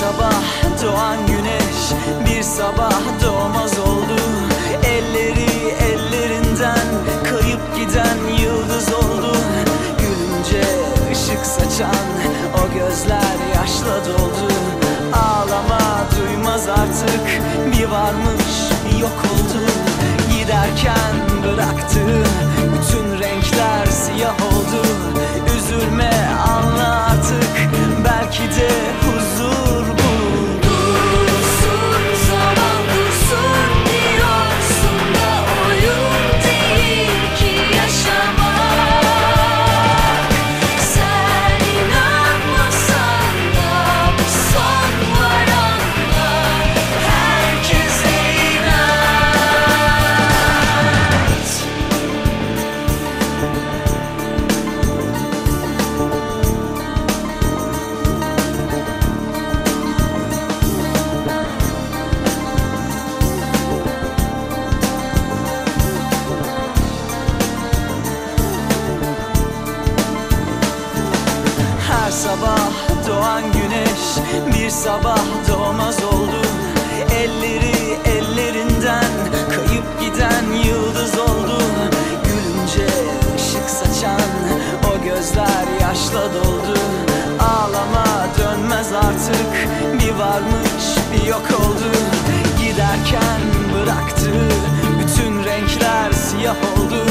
sabah doğan güneş bir sabah doğmaz oldu. Elleri ellerinden kayıp giden yıldız oldu. Gülünce ışık saçan o gözler yaşla doldu. Ağlama duymaz artık bir varmış bir yok oldu. Giderken bıraktı bütün renkler siyah oldu. Üzülme anla artık belki de doğan güneş bir sabah doğmaz oldu. Elleri ellerinden kayıp giden yıldız oldu. Gülünce ışık saçan o gözler yaşla doldu. Ağlama dönmez artık bir varmış bir yok oldu. Giderken bıraktı bütün renkler siyah oldu